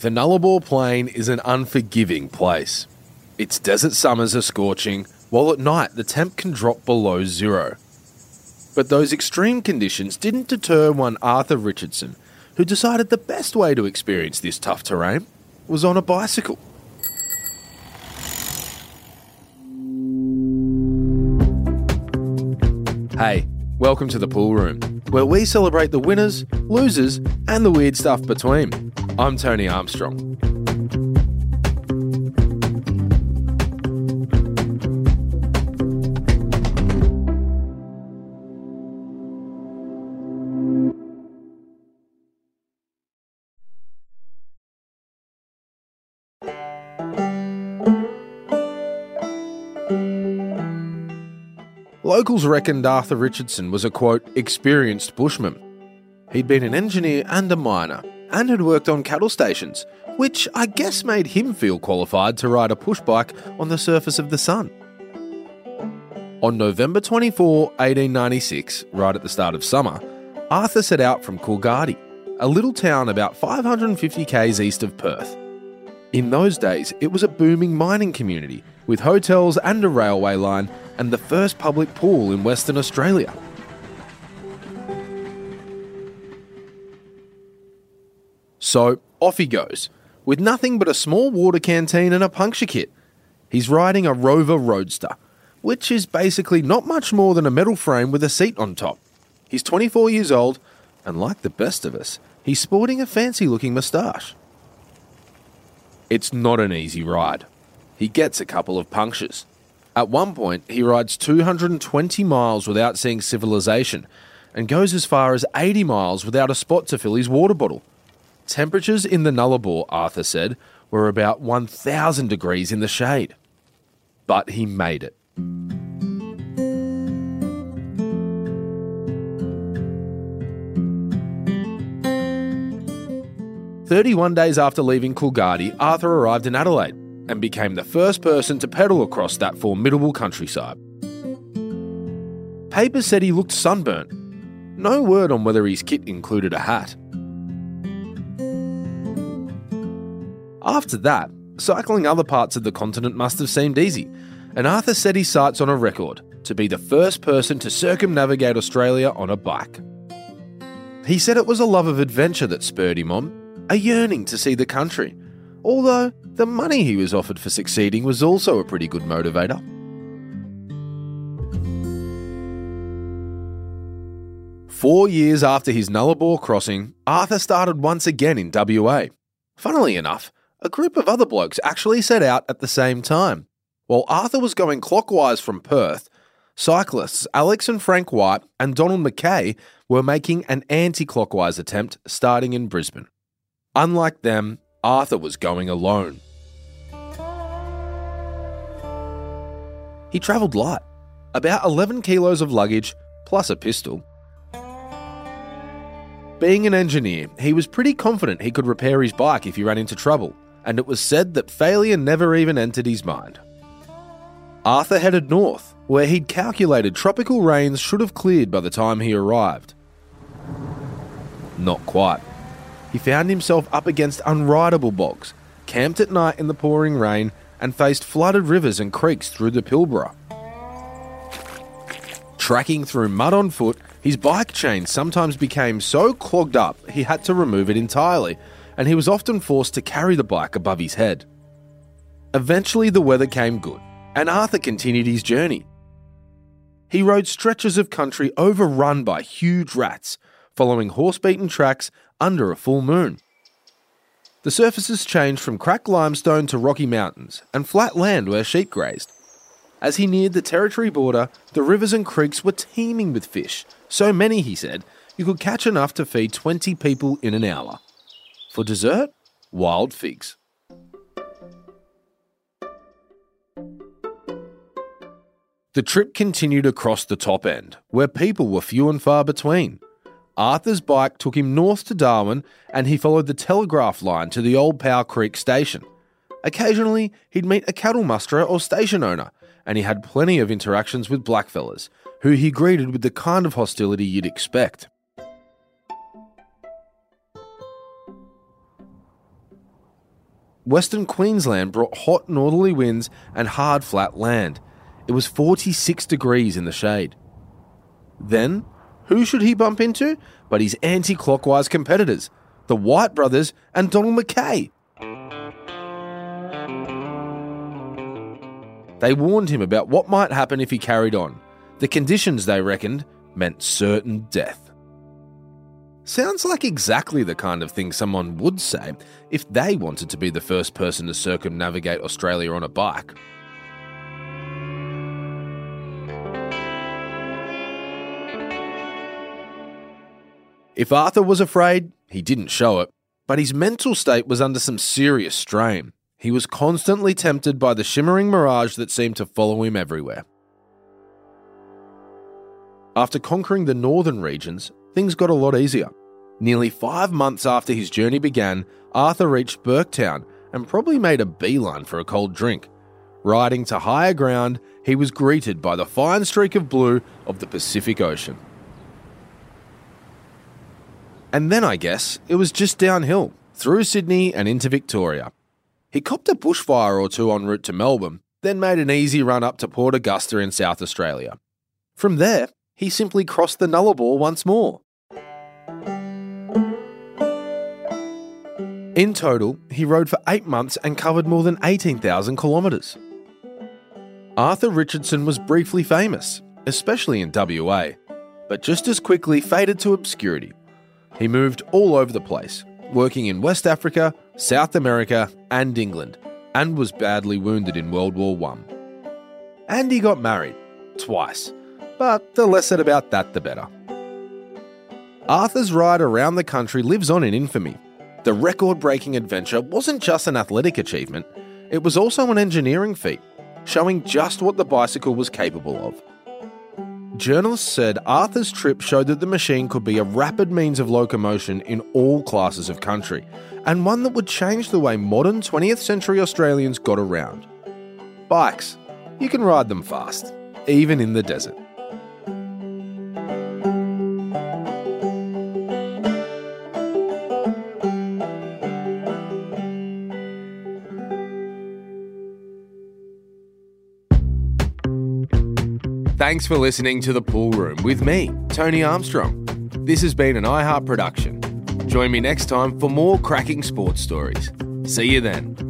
the Nullarbor Plain is an unforgiving place. Its desert summers are scorching, while at night the temp can drop below zero. But those extreme conditions didn't deter one Arthur Richardson, who decided the best way to experience this tough terrain was on a bicycle. Hey, welcome to the pool room, where we celebrate the winners, losers, and the weird stuff between. I'm Tony Armstrong. Locals reckoned Arthur Richardson was a quote, experienced bushman. He'd been an engineer and a miner, and had worked on cattle stations, which I guess made him feel qualified to ride a push bike on the surface of the sun. On November 24, 1896, right at the start of summer, Arthur set out from Coolgardie, a little town about 550 k's east of Perth. In those days, it was a booming mining community with hotels and a railway line and the first public pool in Western Australia. So off he goes, with nothing but a small water canteen and a puncture kit. He's riding a Rover Roadster, which is basically not much more than a metal frame with a seat on top. He's 24 years old, and like the best of us, he's sporting a fancy looking moustache. It's not an easy ride. He gets a couple of punctures. At one point, he rides 220 miles without seeing civilization and goes as far as 80 miles without a spot to fill his water bottle. Temperatures in the Nullarbor, Arthur said, were about 1,000 degrees in the shade. But he made it. Thirty-one days after leaving Coolgardie, Arthur arrived in Adelaide and became the first person to pedal across that formidable countryside. Papers said he looked sunburnt. No word on whether his kit included a hat. After that, cycling other parts of the continent must have seemed easy, and Arthur set his sights on a record to be the first person to circumnavigate Australia on a bike. He said it was a love of adventure that spurred him on, a yearning to see the country, although the money he was offered for succeeding was also a pretty good motivator. Four years after his Nullarbor crossing, Arthur started once again in WA. Funnily enough, a group of other blokes actually set out at the same time. While Arthur was going clockwise from Perth, cyclists Alex and Frank White and Donald McKay were making an anti clockwise attempt starting in Brisbane. Unlike them, Arthur was going alone. He travelled light, about 11 kilos of luggage plus a pistol. Being an engineer, he was pretty confident he could repair his bike if he ran into trouble, and it was said that failure never even entered his mind. Arthur headed north, where he'd calculated tropical rains should have cleared by the time he arrived. Not quite. He found himself up against unrideable bogs, camped at night in the pouring rain, and faced flooded rivers and creeks through the Pilbara. Tracking through mud on foot, his bike chain sometimes became so clogged up he had to remove it entirely, and he was often forced to carry the bike above his head. Eventually, the weather came good, and Arthur continued his journey. He rode stretches of country overrun by huge rats, following horse beaten tracks under a full moon. The surfaces changed from cracked limestone to rocky mountains and flat land where sheep grazed. As he neared the territory border, the rivers and creeks were teeming with fish, so many, he said, you could catch enough to feed 20 people in an hour. For dessert, wild figs. The trip continued across the top end, where people were few and far between. Arthur's bike took him north to Darwin, and he followed the telegraph line to the old Powell Creek station. Occasionally, he'd meet a cattle musterer or station owner, and he had plenty of interactions with blackfellas, who he greeted with the kind of hostility you'd expect. Western Queensland brought hot northerly winds and hard flat land. It was 46 degrees in the shade. Then, who should he bump into but his anti clockwise competitors, the White brothers and Donald McKay? They warned him about what might happen if he carried on. The conditions, they reckoned, meant certain death. Sounds like exactly the kind of thing someone would say if they wanted to be the first person to circumnavigate Australia on a bike. If Arthur was afraid, he didn't show it, but his mental state was under some serious strain. He was constantly tempted by the shimmering mirage that seemed to follow him everywhere. After conquering the northern regions, things got a lot easier. Nearly five months after his journey began, Arthur reached Burketown and probably made a beeline for a cold drink. Riding to higher ground, he was greeted by the fine streak of blue of the Pacific Ocean. And then I guess it was just downhill, through Sydney and into Victoria. He copped a bushfire or two en route to Melbourne, then made an easy run up to Port Augusta in South Australia. From there, he simply crossed the Nullarbor once more. In total, he rode for eight months and covered more than 18,000 kilometres. Arthur Richardson was briefly famous, especially in WA, but just as quickly faded to obscurity. He moved all over the place, working in West Africa, South America, and England, and was badly wounded in World War I. And he got married, twice, but the less said about that, the better. Arthur's ride around the country lives on in infamy. The record breaking adventure wasn't just an athletic achievement, it was also an engineering feat, showing just what the bicycle was capable of. Journalists said Arthur's trip showed that the machine could be a rapid means of locomotion in all classes of country, and one that would change the way modern 20th century Australians got around. Bikes. You can ride them fast, even in the desert. Thanks for listening to The Pool Room with me, Tony Armstrong. This has been an iHeart production. Join me next time for more cracking sports stories. See you then.